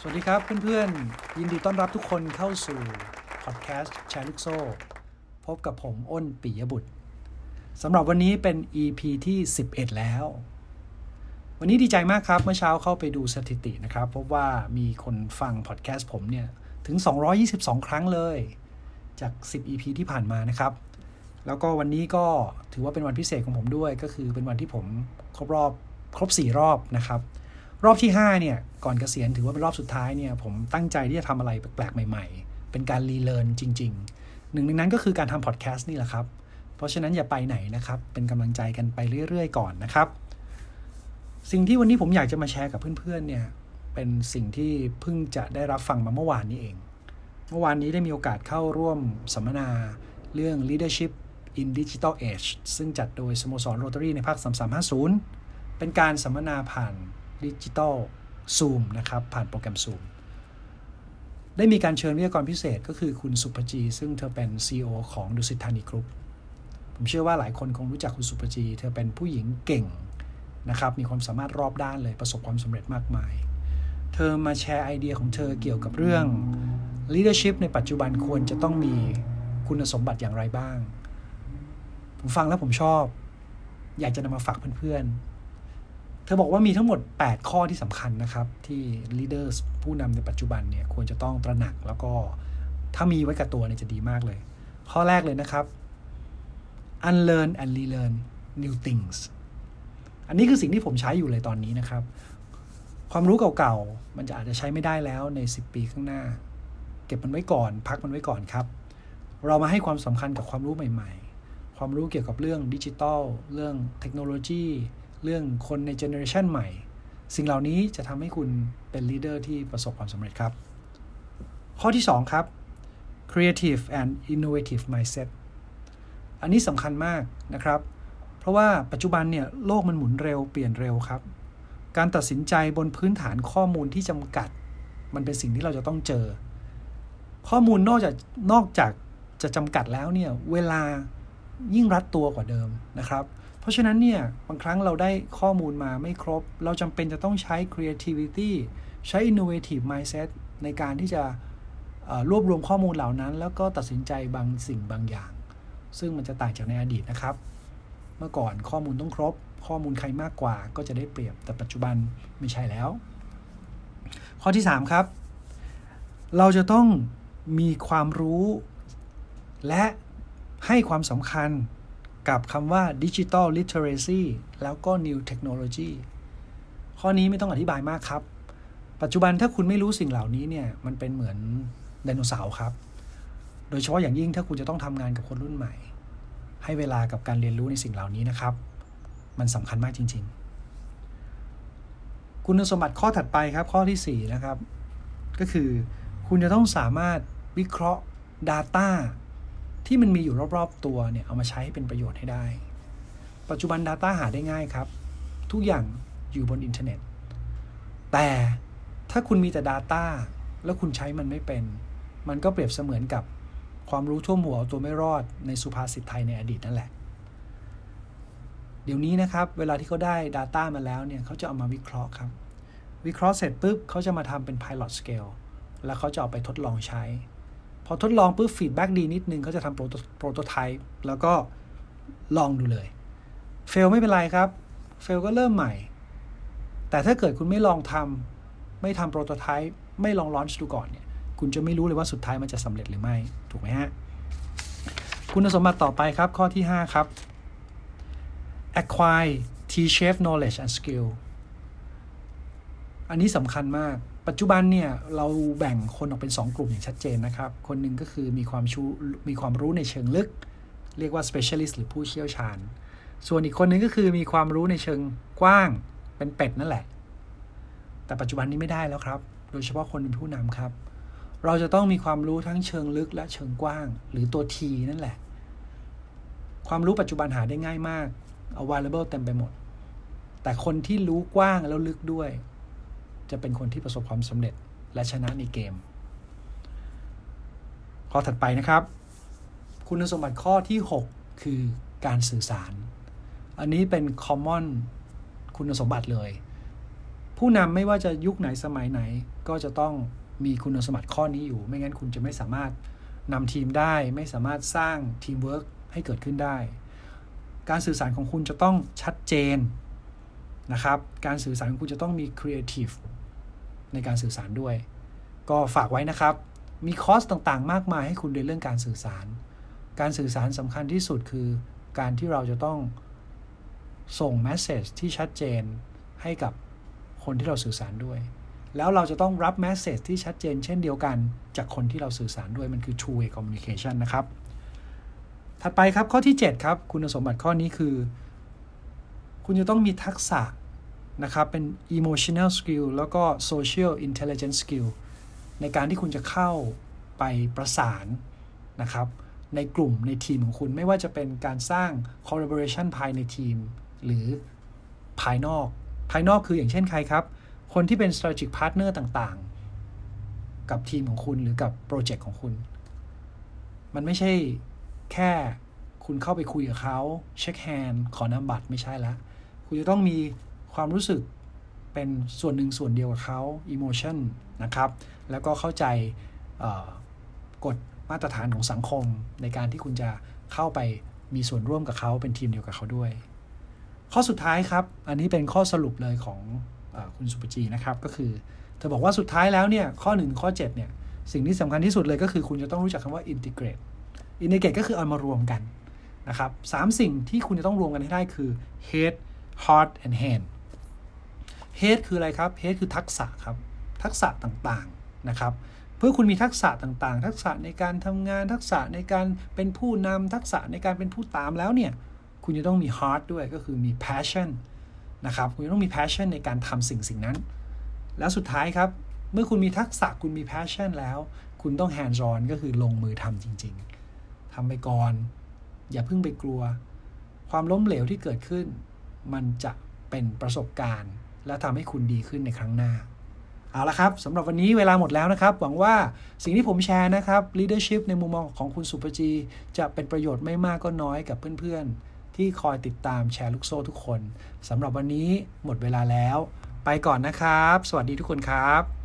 สวัสดีครับเพื่อนๆ ยินดีต้อนรับทุกคนเข้าสู่พอดแคสต์แชร์ลูกโซ่ พบกับผมอ้นปิยบุตรสำหรับวันนี้เป็น EP ที่ 11 แล้ว วันนี้ดีใจมากครับ เมื่อเช้าเข้าไปดูสถิตินะครับ พบว่ามีคนฟังพอดแคสต์ผมเนี่ย ถึง 222 ครั้งเลย จาก 10 EP ที่ผ่านมานะครับ แล้วก็วันนี้ก็ถือว่าเป็นวันพิเศษของผมด้วย ก็คือเป็นวันที่ผมครบรอบครบ 4 รอบนะครับ รอบที่5เนี่ยก่อนเกษียณถือว่าเป็นรอบสุดท้ายเนี่ยผมตั้งใจที่จะทำอะไรแปลกๆใหม่ ๆ เป็นการรีเลิร์นจริง ๆ หนึ่งในนั้นก็คือการทำพอดแคสต์นี่แหละครับ เพราะฉะนั้นอย่าไปไหนนะครับ เป็นกำลังใจกันไปเรื่อยๆ ก่อนนะครับ สิ่งที่วันนี้ผมอยากจะมาแชร์กับเพื่อนๆเนี่ยเป็นสิ่งที่เพิ่งจะได้รับฟังมาเมื่อวานนี้เอง เมื่อวานนี้ได้มีโอกาสเข้าร่วมสัมมนาเรื่อง leadership in digital age ซึ่งจัดโดยสโมสรโรตารีในภาค 3350 เป็นการสัมมนาผ่าน ดิจิตอลซูมนะครับ ผ่านโปรแกรมซูมได้มีการเชิญวิทยากรพิเศษก็คือคุณศุภจี ซึ่งเธอเป็น CEO ของดุสิตธานีกรุ๊ปผมเชื่อว่าหลายคนคงรู้จักคุณศุภจี เธอเป็นผู้หญิงเก่งนะครับ มีความสามารถรอบด้านเลยประสบความสำเร็จมากมาย เธอมาแชร์ไอเดียของเธอเกี่ยวกับเรื่อง leadership ในปัจจุบันควรจะต้องมีคุณสมบัติอย่างไรบ้าง ผมฟังแล้วผมชอบ อยากจะนำมาฝากเพื่อนๆ เธอบอกว่ามีทั้งหมด 8 ข้อที่สำคัญนะครับ ที่ leaders ผู้นำในปัจจุบันเนี่ยควรจะต้องตระหนักแล้วก็ถ้ามีไว้กับตัวเนี่ยจะดีมากเลย ข้อแรกเลยนะครับ unlearn and relearn new things อันนี้คือสิ่งที่ผมใช้อยู่เลยตอนนี้นะครับ ความรู้เก่าๆ มันจะอาจจะใช้ไม่ได้แล้วใน 10 ปีข้างหน้า เก็บมันไว้ก่อน พักมันไว้ก่อนครับ เรามาให้ความสำคัญกับความรู้ใหม่ ๆ ความรู้เกี่ยวกับเรื่องดิจิทัล เรื่องเทคโนโลยี เรื่องคนใน generation ใหม่ สิ่งเหล่านี้จะทำให้คุณเป็น leader ที่ประสบความสำเร็จครับ ข้อที่ 2 ครับ creative and innovative mindset อันนี้สำคัญมากนะครับ เพราะว่าปัจจุบันเนี่ยโลกมันหมุนเร็วเปลี่ยนเร็วครับ การตัดสินใจบนพื้นฐานข้อมูลที่จำกัด มันเป็นสิ่งที่เราจะต้องเจอ ข้อมูลนอกจากนอกจากจะจำกัดแล้วเนี่ยเวลายิ่งรัดตัวกว่าเดิมนะครับเราะฉะนั้นเนี่ยบางครั้งเราได้ข้อมูลมาไม่ครบ เราจำเป็นจะต้องใช้ creativity ใช้ innovative mindset ในการที่จะรวบรวมข้อมูลเหล่านั้น แล้วก็ตัดสินใจบางสิ่งบางอย่าง ซึ่งมันจะต่างจากในอดีตนะครับ เมื่อก่อนข้อมูลต้องครบ ข้อมูลใครมากกว่าก็จะได้เปรียบแต่ปัจจุบันไม่ใช่แล้ว ข้อที่ 3 ครับ เราจะต้องมีความรู้ และให้ความสำคัญ กับคำว่า Digital Literacy แล้วก็ New Technology ข้อนี้ไม่ต้องอธิบายมากครับ ปัจจุบันถ้าคุณไม่รู้สิ่งเหล่านี้เนี่ย มันเป็นเหมือนไดโนเสาร์ครับ โดยเฉพาะอย่างยิ่งถ้าคุณจะต้องทำงานกับคนรุ่นใหม่ ให้เวลากับการเรียนรู้ในสิ่งเหล่านี้นะครับ มันสำคัญมากจริง ๆ คุณสมบัติข้อถัดไปครับ ข้อที่4นะครับ ก็คือ คุณจะต้องสามารถวิเคราะห์ Data ที่มันมีอยู่รอบๆตัวเนี่ยเอามาใช้ให้เป็นประโยชน์ให้ได้ ปัจจุบัน Data หาได้ง่ายครับ ทุกอย่างอยู่บนอินเทอร์เน็ต แต่ถ้าคุณมีแต่ Data แล้วคุณใช้มันไม่เป็น มันก็เปรียบเสมือนกับความรู้ทั่วมหัวตัวไม่รอดในสุภาษิตไทยในอดีตนั่นแหละ เดี๋ยวนี้นะครับ เวลาที่เขาได้ Data มาแล้วเนี่ยเขาจะเอามาวิเคราะห์ครับ วิเคราะห์เสร็จปุ๊บเขาจะมาทำเป็น Pilot Scale แล้วเขาจะเอาไปทดลองใช้ พอทดลองปุ๊บฟีดแบ็กดีนิดนึงเขาจะทำโปรโตไทป์แล้วก็ลองดูเลยเฟลไม่เป็นไรครับเฟลก็เริ่มใหม่ แต่ถ้าเกิดคุณไม่ลองทำไม่ทำโปรโตไทป์ไม่ลองลอนช์ดูก่อนเนี่ยคุณจะไม่รู้เลยว่าสุดท้ายมันจะสำเร็จหรือไม่ ถูกไหมฮะ คุณสมบัติต่อไปครับ ข้อที่ 5 ครับ acquire T-shape knowledge and skill อันนี้สำคัญมาก ปัจจุบันเนี่ยเราแบ่งคนออกเป็น 2 กลุ่มอย่างชัดเจนนะครับ คนหนึ่งก็คือมีความชูมีความรู้ในเชิงลึก เรียกว่า specialist หรือผู้เชี่ยวชาญ ส่วนอีกคนหนึ่งก็คือมีความรู้ในเชิงกว้างเป็นเป็ดนั่นแหละ แต่ปัจจุบันนี้ไม่ได้แล้วครับ โดยเฉพาะคนเป็นผู้นำครับ เราจะต้องมีความรู้ทั้งเชิงลึกและเชิงกว้าง หรือตัว T นั่นแหละ ความรู้ปัจจุบันหาได้ง่ายมาก available เต็มไปหมด แต่คนที่รู้กว้างแล้วลึกด้วย จะเป็นคนที่ประสบความสำเร็จและชนะในเกม ข้อถัดไปนะครับ คุณสมบัติข้อที่ 6 คือการสื่อสาร อันนี้เป็น common คุณสมบัติเลย ผู้นำไม่ว่าจะยุคไหนสมัยไหน ก็จะต้องมีคุณสมบัติข้อนี้อยู่ ไม่งั้นคุณจะไม่สามารถนำทีมได้ ไม่สามารถสร้างทีมเวิร์กให้เกิดขึ้นได้ การสื่อสารของคุณจะต้องชัดเจนนะครับ การสื่อสารของคุณจะต้องมีครีเอทีฟ ในการสื่อสารด้วย ก็ฝากไว้นะครับ มีคอร์สต่างๆ มากมายให้คุณในเรื่องการสื่อสาร การสื่อสารสำคัญที่สุดคือ การที่เราจะต้องส่ง message ที่ชัดเจนให้กับคนที่เราสื่อสารด้วย แล้วเราจะต้องรับ message ที่ชัดเจน เช่นเดียวกันจากคนที่เราสื่อสารด้วยมันคือ two way communication นะครับ ถัดไปครับข้อที่ 7 ครับ คุณสมบัติข้อนี้คือ คุณจะต้องมีทักษะ นะครับเป็น emotional skill แล้วก็ social intelligence skill ในการที่คุณจะเข้าไปประสานนะครับในกลุ่มในทีมของคุณไม่ว่าจะเป็นการสร้าง collaboration ภายในทีม หรือภายนอก ภายนอกคืออย่างเช่นใครครับ คนที่เป็น strategic partner ต่างๆ กับทีมของคุณหรือกับโปรเจกต์ของคุณ มันไม่ใช่แค่คุณเข้าไปคุยกับเขาเช็คแฮนด์ขอนำบัตรไม่ใช่ละ คุณจะต้องมี ความรู้สึกเป็นส่วนหนึ่งส่วนเดียวกับเขา emotion นะครับ แล้วก็เข้าใจกฎมาตรฐานของสังคมในการที่คุณจะเข้าไปมีส่วนร่วมกับเขาเป็นทีมเดียวกับเขาด้วย ข้อสุดท้ายครับ อันนี้เป็นข้อสรุปเลยของอคุณสุปจีนะครับก็คือเธอบอกว่าสุดท้ายแล้วเนี่ยข้อ 1 ข้อ 7เนี่ยสิ่งที่สำคัญที่สุดเลยก็คือคุณจะต้องรู้จักคำว่า integrate integrate ก็คือเอามารวมกันนะครับสามสิ่งที่คุณจะต้องรวมกันให้ได้คือ head heart and hand head คืออะไรครับ head คือทักษะครับ ทักษะต่างๆนะครับ เพื่อคุณมีทักษะต่างๆ ทักษะในการทำงานทักษะในการเป็นผู้นำทักษะในการเป็นผู้ตามแล้วเนี่ย คุณจะต้องมี heart ด้วยก็คือมี passion นะครับ คุณจะต้องมี passion ในการทำสิ่งสิ่งนั้น แล้วสุดท้ายครับ เมื่อคุณมีทักษะคุณมี passion แล้ว คุณต้อง hands on ก็คือลงมือทำจริง ๆทำไปก่อน อย่าเพิ่งไปกลัว ความล้มเหลวที่เกิดขึ้น มันจะเป็นประสบการณ์ และทำให้คุณดีขึ้นในครั้งหน้า เอาละครับสำหรับวันนี้เวลาหมดแล้วนะครับ หวังว่าสิ่งที่ผมแชร์นะครับ leadership ในมุมมองของคุณสุปจี จะเป็นประโยชน์ไม่มากก็น้อยกับเพื่อนๆ ที่คอยติดตามแชร์ลูกโซ่ทุกคนสำหรับวันนี้หมดเวลาแล้ว ไปก่อนนะครับ สวัสดีทุกคนครับ